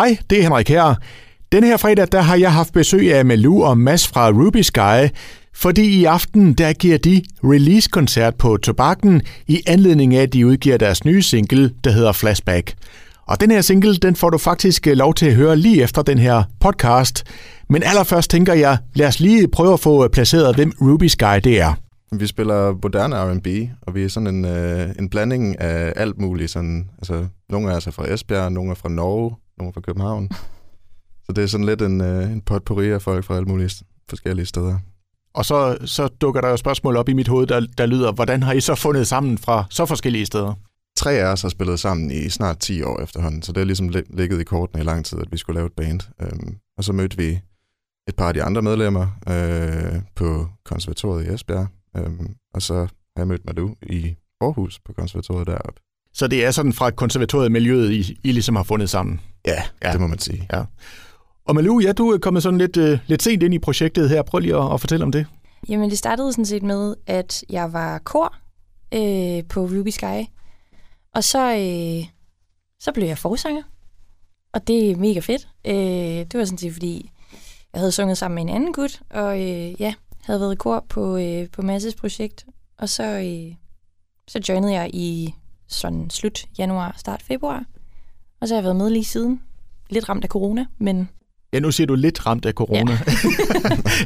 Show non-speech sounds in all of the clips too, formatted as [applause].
Hej, det er Henrik her. Den her fredag, der har jeg haft besøg af Malou og Mads fra Ruby Sky, fordi i aften, der giver de release-koncert på Tobakken i anledning af, at de udgiver deres nye single, der hedder Flashback. Og den her single, den får du faktisk øh, lov til at høre lige efter den her podcast. Men allerførst tænker jeg, lad os lige prøve at få øh, placeret, hvem Ruby Sky det er. Vi spiller moderne R&B, og vi er sådan en, øh, en blanding af alt muligt. Sådan, altså, nogle af os er fra Esbjerg, nogle er fra Norge, nogle er fra København. [laughs] Så det er sådan lidt en, øh, en potpourri af folk fra alle mulige forskellige steder. Og så, så dukker der jo spørgsmål op i mit hoved, der, der lyder, hvordan har I så fundet sammen fra så forskellige steder? Tre af os har spillet sammen i snart 10 år efterhånden, så det er ligesom ligget i kortene i lang tid, at vi skulle lave et band. Øhm, og så mødte vi et par af de andre medlemmer øh, på konservatoriet i Esbjerg, øhm, og så har jeg mødt Madu i Aarhus på konservatoriet deroppe. Så det er sådan fra konservatoriet miljøet, I, I ligesom har fundet sammen? Ja, ja, det må man sige. Ja. Og Malou, ja, du er kommet sådan lidt, uh, lidt sent ind i projektet her. Prøv lige at, at fortælle om det. Jamen, det startede sådan set med, at jeg var kor øh, på Ruby Sky. Og så, øh, så blev jeg forsanger. Og det er mega fedt. Øh, det var sådan set, fordi jeg havde sunget sammen med en anden gut, og øh, ja, havde været i kor på, øh, på Masses projekt. Og så, øh, så joinede jeg i sådan slut januar, start februar. Og så har jeg været med lige siden. Lidt ramt af corona, men Ja, nu siger du lidt ramt af corona. Ja.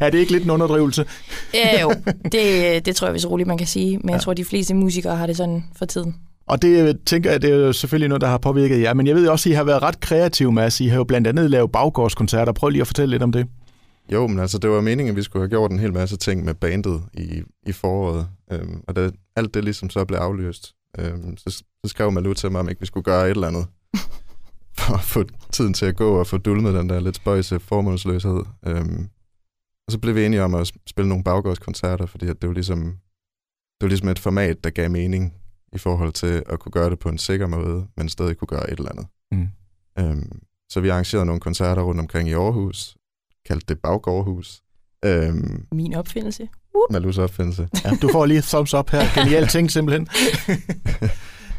[laughs] er det ikke lidt en underdrivelse? ja, jo. Det, det tror jeg, hvis roligt man kan sige. Men ja. jeg tror, de fleste musikere har det sådan for tiden. Og det tænker jeg, det er jo selvfølgelig noget, der har påvirket jer. Men jeg ved også, at I har været ret kreative, Mads. I har jo blandt andet lavet baggårdskoncerter. Prøv lige at fortælle lidt om det. Jo, men altså, det var meningen, at vi skulle have gjort en hel masse ting med bandet i, i foråret. Øhm, og da alt det ligesom så blev afløst, øhm, så, så skrev Malu til mig, om ikke vi skulle gøre et eller andet [laughs] for at få tiden til at gå og få dulmet den der lidt spøjse formålsløshed. Øhm, og så blev vi enige om at spille nogle baggårdskoncerter, fordi at det var ligesom det var ligesom et format, der gav mening i forhold til at kunne gøre det på en sikker måde, men stadig kunne gøre et eller andet. Mm. Øhm, så vi arrangerede nogle koncerter rundt omkring i Aarhus, kaldte det Baggårdhus. Øhm, Min opfindelse. Malus opfindelse. Ja, du får lige thumbs up her. Genial ting simpelthen. [laughs]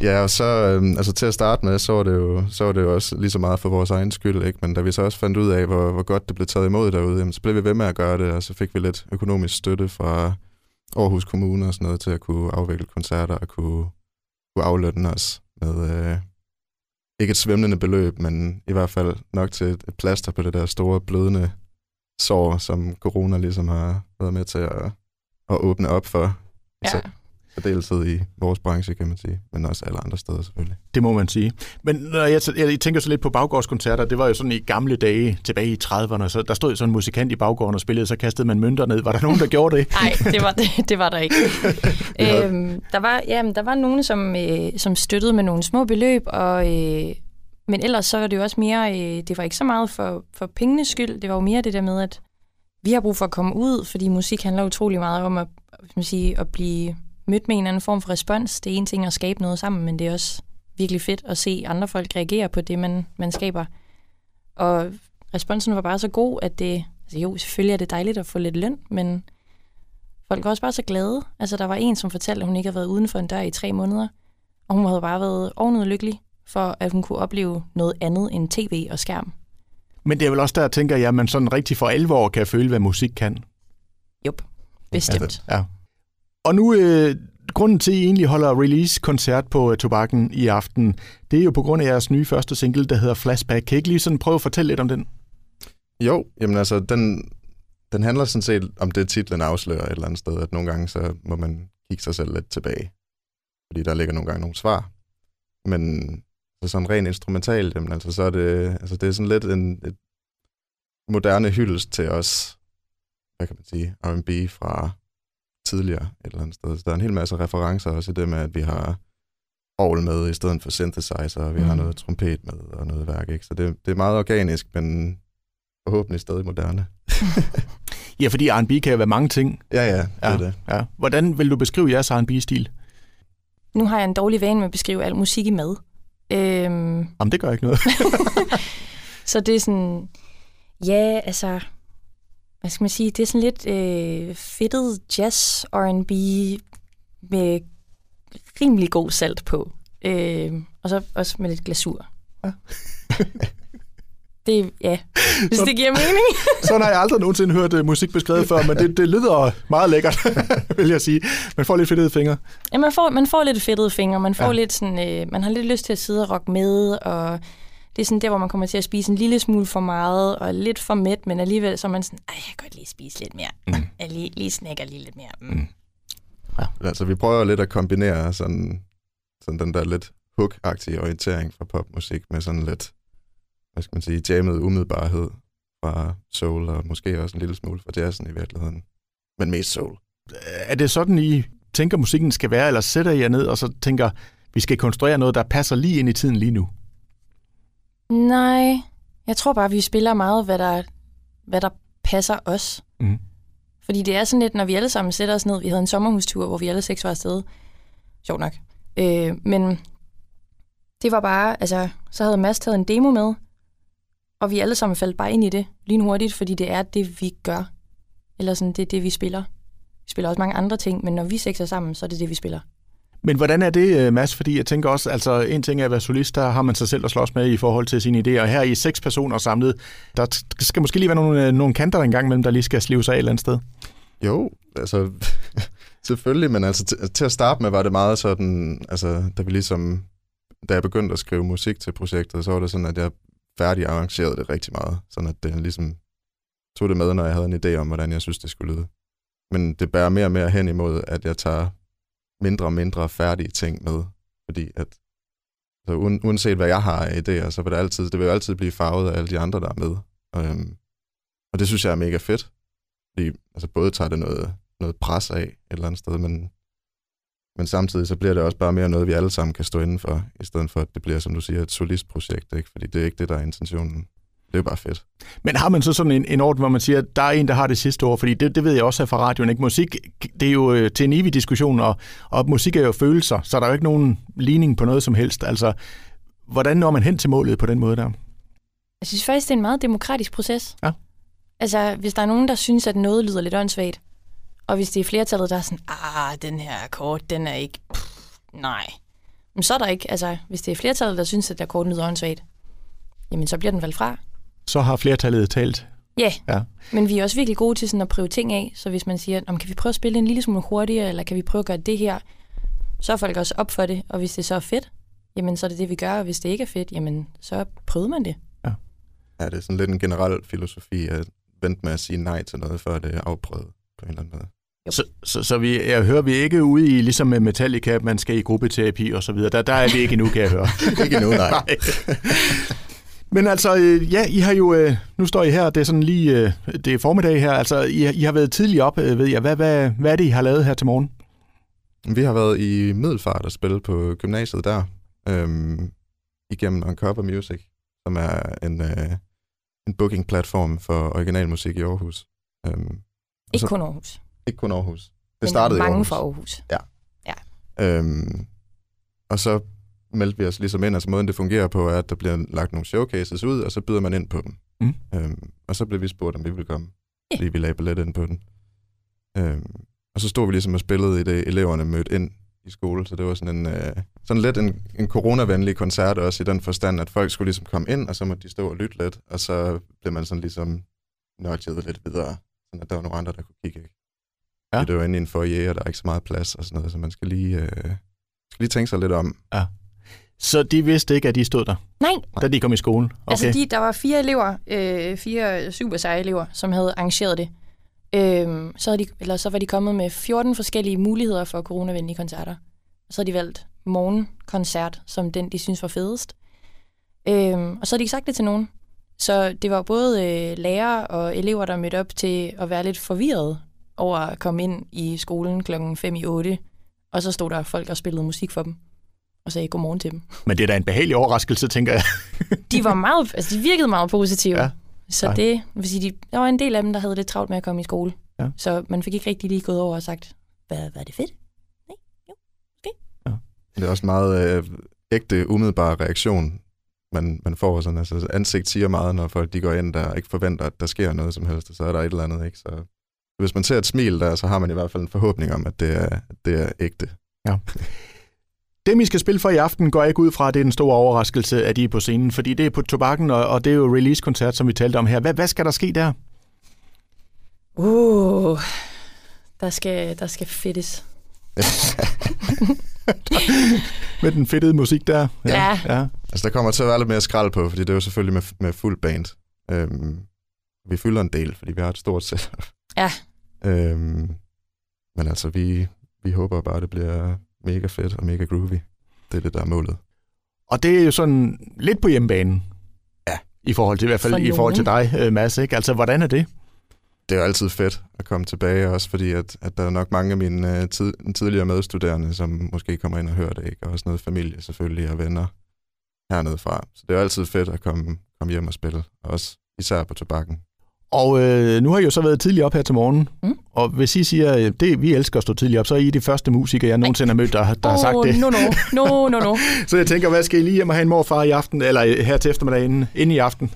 Ja, og så øhm, altså til at starte med, så var, det jo, så var det jo også lige så meget for vores egen skyld, ikke? men da vi så også fandt ud af, hvor, hvor godt det blev taget imod derude, jamen, så blev vi ved med at gøre det, og så fik vi lidt økonomisk støtte fra Aarhus Kommune og sådan noget til at kunne afvikle koncerter og kunne, kunne aflønne os med øh, ikke et svimlende beløb, men i hvert fald nok til et, et plaster på det der store blødende sår, som corona ligesom har været med til at, at åbne op for. Ja. Så, særdeleshed i vores branche, kan man sige, men også alle andre steder selvfølgelig. Det må man sige. Men når jeg, jeg tænker så lidt på baggårdskoncerter, det var jo sådan i gamle dage, tilbage i 30'erne, så der stod sådan en musikant i baggården og spillede, så kastede man mønter ned. Var der nogen, der gjorde det? Nej, det var, det, det var der ikke. [laughs] øhm, der, var, ja, der var nogen, som, øh, som støttede med nogle små beløb, og, øh, men ellers så var det jo også mere, øh, det var ikke så meget for, for pengenes skyld, det var jo mere det der med, at vi har brug for at komme ud, fordi musik handler utrolig meget om at, man sige, at blive mødt med en anden form for respons. Det er en ting at skabe noget sammen, men det er også virkelig fedt at se andre folk reagere på det, man, man skaber. Og responsen var bare så god, at det... Altså jo, selvfølgelig er det dejligt at få lidt løn, men folk var også bare så glade. Altså, der var en, som fortalte, at hun ikke havde været uden for en dør i tre måneder, og hun havde bare været ovenud lykkelig for, at hun kunne opleve noget andet end tv og skærm. Men det er vel også der, tænker jeg, at man sådan rigtig for alvor kan føle, hvad musik kan. Jup, bestemt. Ja. Og nu, øh, grunden til, at I egentlig holder release-koncert på uh, Tobakken i aften, det er jo på grund af jeres nye første single, der hedder Flashback. Kan I ikke lige sådan prøve at fortælle lidt om den? Jo, jamen altså, den, den handler sådan set om det, titlen afslører et eller andet sted, at nogle gange så må man kigge sig selv lidt tilbage. Fordi der ligger nogle gange nogle svar. Men så sådan rent instrumentalt, jamen altså, så er det, altså, det er sådan lidt en et moderne hyldest til os, hvad kan man sige, R&B fra tidligere et eller andet sted. Så der er en hel masse referencer også i det med, at vi har orgel med i stedet for synthesizer, og vi mm. har noget trompet med og noget værk. Ikke? Så det, det er meget organisk, men forhåbentlig stadig moderne. [laughs] ja, fordi R&B kan jo være mange ting. Ja, ja, det ja, er det. Ja. Hvordan vil du beskrive jeres R&B-stil? Nu har jeg en dårlig vane med at beskrive al musik i mad. Øhm... Jamen, det gør ikke noget. [laughs] så det er sådan, ja, altså, hvad skal man sige, det er sådan lidt øh, fedtet jazz R&B med rimelig god salt på. Øh, og så også med lidt glasur. Ja. [laughs] Det, ja, hvis Så- det giver mening. [laughs] Sådan har jeg aldrig nogensinde hørt uh, musik beskrevet før, men det, det lyder meget lækkert, [laughs] vil jeg sige. Man får lidt fedtede fingre. Ja, man får, man får lidt fedtede fingre, man får Ja. ja. lidt sådan, øh, man har lidt lyst til at sidde og rocke med, og det er sådan der, hvor man kommer til at spise en lille smule for meget, og lidt for mæt, men alligevel så er man sådan, ej, jeg kan godt lige spise lidt mere. Mm. [laughs] Jeg lige, lige snakker lige lidt mere. Mm. Mm. Altså, vi prøver lidt at kombinere sådan, sådan den der lidt hook-agtige orientering fra popmusik med sådan lidt, hvad skal man sige, jammet umiddelbarhed fra soul, og måske også en lille smule fra jazzen i virkeligheden. Men mest soul. Er det sådan, I tænker, musikken skal være, eller sætter I jer ned og så tænker, vi skal konstruere noget, der passer lige ind i tiden lige nu? Nej, jeg tror bare, vi spiller meget, hvad der, hvad der passer os. Mm. Fordi det er sådan lidt, når vi alle sammen sætter os ned, vi havde en sommerhustur, hvor vi alle seks var afsted. Sjovt nok. Øh, men det var bare, altså, så havde Mads taget en demo med, og vi alle sammen faldt bare ind i det lynhurtigt, fordi det er det, vi gør. Eller sådan, det er det, vi spiller. Vi spiller også mange andre ting, men når vi seks er sammen, så er det det, vi spiller. Men hvordan er det, øh, Mads? Fordi jeg tænker også, altså en ting er at være solist, der har man sig selv at slås med i forhold til sine idéer. Her er I seks personer samlet. Der skal måske lige være nogle, øh, nogle kanter engang mellem, der lige skal slive sig af et eller andet sted. Jo, altså [laughs] selvfølgelig, men altså til, til at starte med var det meget sådan, altså da vi ligesom, da jeg begyndte at skrive musik til projektet, så var det sådan, at jeg færdig arrangeret det rigtig meget, sådan at det ligesom tog det med, når jeg havde en idé om, hvordan jeg synes, det skulle lyde. Men det bærer mere og mere hen imod, at jeg tager mindre og mindre færdige ting med, fordi at altså, så uanset hvad jeg har af idéer, så vil det altid, det vil jo altid blive farvet af alle de andre, der er med. Øhm, og det synes jeg er mega fedt. Fordi altså både tager det noget, noget pres af et eller andet sted, men, men samtidig så bliver det også bare mere noget, vi alle sammen kan stå inden for, i stedet for at det bliver, som du siger, et solistprojekt, ikke? fordi det er ikke det, der er intentionen. Det er jo bare fedt. Men har man så sådan en, en orden, hvor man siger, at der er en, der har det sidste ord? Fordi det, det ved jeg også her fra radioen. Ikke? Musik, det er jo øh, til en evig diskussion, og, og musik er jo følelser, så der er jo ikke nogen ligning på noget som helst. Altså, hvordan når man hen til målet på den måde der? Jeg synes faktisk, det er en meget demokratisk proces. Ja. Altså, hvis der er nogen, der synes, at noget lyder lidt åndssvagt, og hvis det er flertallet, der er sådan, ah, den her akkord, den er ikke, pff, nej. Men så er der ikke, altså, hvis det er flertallet, der synes, at akkorden lyder åndssvagt, jamen så bliver den valgt fra. Så har flertallet talt. Ja, Ja. men vi er også virkelig gode til sådan at prøve ting af, så hvis man siger, om kan vi prøve at spille en lille smule hurtigere, eller kan vi prøve at gøre det her, så er folk også op for det, og hvis det så er fedt, jamen så er det det, vi gør, og hvis det ikke er fedt, jamen så prøver man det. Ja, det er sådan lidt en generel filosofi at vente med at sige nej til noget, før det er afprøvet på en eller anden måde. Så, så, så vi, jeg hører, vi er ikke ude i, ligesom med Metallica, at man skal i gruppeterapi og så videre. Der, der er vi ikke endnu, kan jeg høre. [laughs] ikke endnu, nej. Men altså, øh, ja, I har jo, øh, nu står I her, det er sådan lige, øh, det er formiddag her, altså I, I har været tidligt op, ved jeg. Hvad, hvad, hvad er det, I har lavet her til morgen? Vi har været i Middelfart og spillet på gymnasiet der, øhm, igennem Uncover Music, som er en, øh, en booking-platform for originalmusik i Aarhus. Øhm, Ikke så- kun Aarhus, ikke kun Aarhus. Det men startede mange i Aarhus. fra Aarhus. Øhm, og så meldte vi os ligesom ind, altså måden det fungerer på, er, at der bliver lagt nogle showcases ud, og så byder man ind på dem. Mm. Øhm, og så blev vi spurgt, om vi ville komme, Ja. fordi vi lagde billet ind på den. Øhm, og så stod vi ligesom og spillede i det, eleverne mødte ind i skole, så det var sådan en, øh, sådan lidt en, en coronavenlig koncert også i den forstand, at folk skulle ligesom komme ind, og så måtte de stå og lytte lidt, og så blev man sådan ligesom nørdet lidt videre, sådan at der var nogle andre, der kunne kigge. Ikke? Ja. Ja. Det var inde i en foyer, og der er ikke så meget plads og sådan noget, så man skal lige, øh, skal lige tænke sig lidt om. Så de vidste ikke, at de stod der, Nej, da de kom i skole? okay. altså de, der var fire elever, øh, fire super seje elever, som havde arrangeret det. Øhm, så, havde de, eller så var de kommet med 14 forskellige muligheder for coronavenlige koncerter. Og så havde de valgt morgenkoncert som den, de synes var fedest. Øhm, og så havde de ikke sagt det til nogen. Så det var både øh, lærere og elever, der mødte op til at være lidt forvirret over at komme ind i skolen klokken 5 i 8. Og så stod der folk og spillede musik for dem. Og sagde godmorgen til dem. Men det er da en behagelig overraskelse, tænker jeg. [laughs] De var meget, altså de virkede meget positive. Ja. Ja. Så Ej. det, vil sige, de, der var en del af dem, der havde lidt travlt med at komme i skole. Ja. Så man fik ikke rigtig lige gået over og sagt, hvad, er det fedt? Det er også en meget øh, ægte, umiddelbar reaktion, man, man får. Sådan, altså, ansigt siger meget, når folk de går ind, der ikke forventer, at der sker noget som helst, så er der et eller andet. Ikke? Så hvis man ser et smil der, så har man i hvert fald en forhåbning om, at det er, det er ægte. Dem, I skal spille for i aften, går jeg ikke ud fra, at det er den store overraskelse, at I er på scenen, fordi det er på tobakken, og, og det er jo release-koncert, som vi talte om her. Hvad, hvad skal der ske der? Uh, der skal, der skal fedtes. [laughs] med den fedtede musik der. Ja. ja. Altså, der kommer til at være lidt mere skrald på, fordi det er jo selvfølgelig med, med fuld band. Øhm, vi fylder en del, fordi vi har et stort sæt. Ja. Øhm, men altså, vi, vi håber bare, det bliver mega fedt og mega groovy. Det er det, der er målet. Og det er jo sådan lidt på hjemmebanen. Ja. I forhold til, i hvert fald i forhold til dig, øh, Mads. Ikke? Altså, hvordan er det? Det er jo altid fedt at komme tilbage, også fordi at, at der er nok mange af mine uh, tid, tidligere medstuderende, som måske kommer ind og hører det, ikke? og også noget familie selvfølgelig, og venner hernede fra. Så det er jo altid fedt at komme, komme hjem og spille, også især på tobakken. Og øh, nu har I jo så været tidligere op her til morgen, mm. og hvis I siger, øh, det vi elsker at stå tidligere op, så er I de første musikere, jeg nogensinde har mødt, der, der oh, har sagt det. No, no, no, no, no. [laughs] så jeg tænker, hvad skal I lige hjem og have en morfar i aften, eller øh, her til eftermiddagen, inde i aften?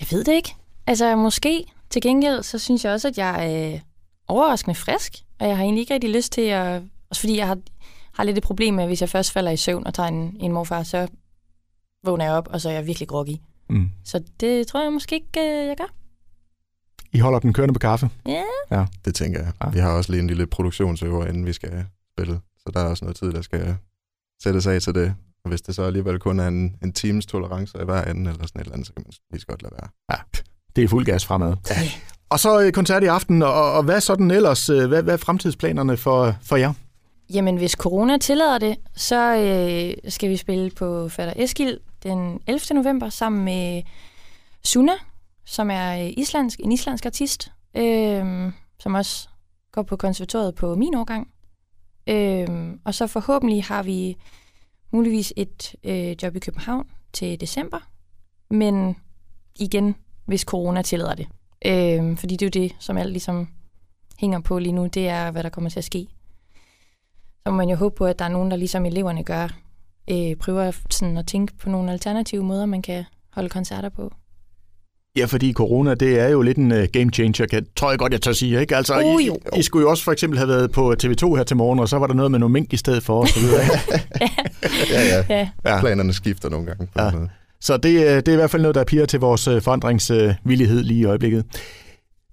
Jeg ved det ikke. Altså, måske til gengæld, så synes jeg også, at jeg er øh, overraskende frisk, og jeg har egentlig ikke rigtig lyst til at... Også fordi jeg har, har lidt et problem med, at hvis jeg først falder i søvn og tager en, en morfar, så vågner jeg op, og så er jeg virkelig groggy. Mm. Så det tror jeg måske ikke, jeg gør. I holder den kørende på kaffe? Yeah. Ja. Det tænker jeg. Ja. Vi har også lige en lille produktionsøver, inden vi skal spille. Så der er også noget tid, der skal sættes af til det. Og hvis det så alligevel kun er en, en times tolerance i hver ende, eller sådan et eller andet, så kan man lige så godt lade være. Ja, det er fuld gas fremad. Ja. Og så øh, koncert i aften, og, og hvad sådan ellers? Øh, hvad, hvad er fremtidsplanerne for, for jer? Jamen, hvis corona tillader det, så øh, skal vi spille på Fatter Eskild den 11. november sammen med Suna, som er øh, islandsk, en islandsk artist, øh, som også går på konservatoriet på min årgang. Øh, og så forhåbentlig har vi muligvis et øh, job i København til december. Men igen, hvis corona tillader det. Øh, fordi det er jo det, som alt ligesom hænger på lige nu, det er, hvad der kommer til at ske. Så må man jo håbe på, at der er nogen, der ligesom eleverne gør, øh, prøver sådan at tænke på nogle alternative måder, man kan holde koncerter på. Ja, fordi corona, det er jo lidt en uh, game changer, kan, tror jeg godt, jeg tør sige. Ikke? Altså, oh, I, I, skulle jo også for eksempel have været på TV2 her til morgen, og så var der noget med nogle mink i stedet for os. [laughs] ja. ja, ja, ja. Planerne skifter nogle gange. På ja. Så det, øh, det er i hvert fald noget, der piger til vores øh, forandringsvillighed lige i øjeblikket.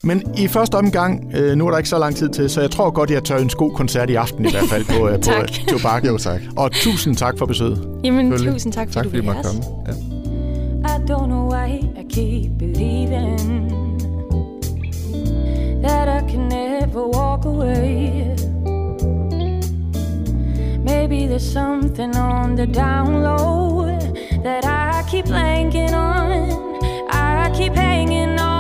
Men i første omgang, øh, nu er der ikke så lang tid til, så jeg tror godt, jeg tør en god koncert i aften i hvert fald på, øh, [laughs] på Tobak. Jo, tak. Og tusind tak for besøget. Jamen, tusind tak, for tak, fordi du måtte komme. Ja. I keep believing that I can never walk away. Maybe there's something on the down low that I keep blanking on. I keep hanging on.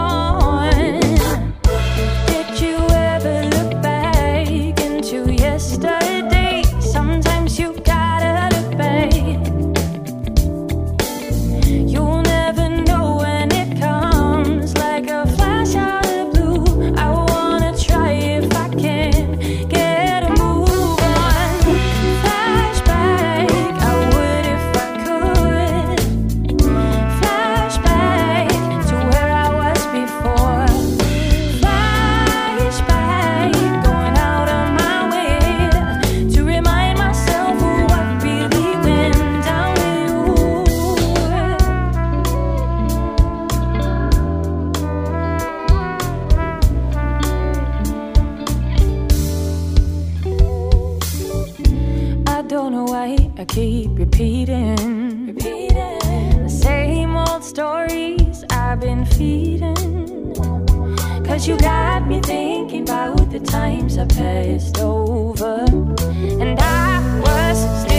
Keep repeating, repeating the same old stories I've been feeding. Cause you got me thinking about the times I passed over, and I was.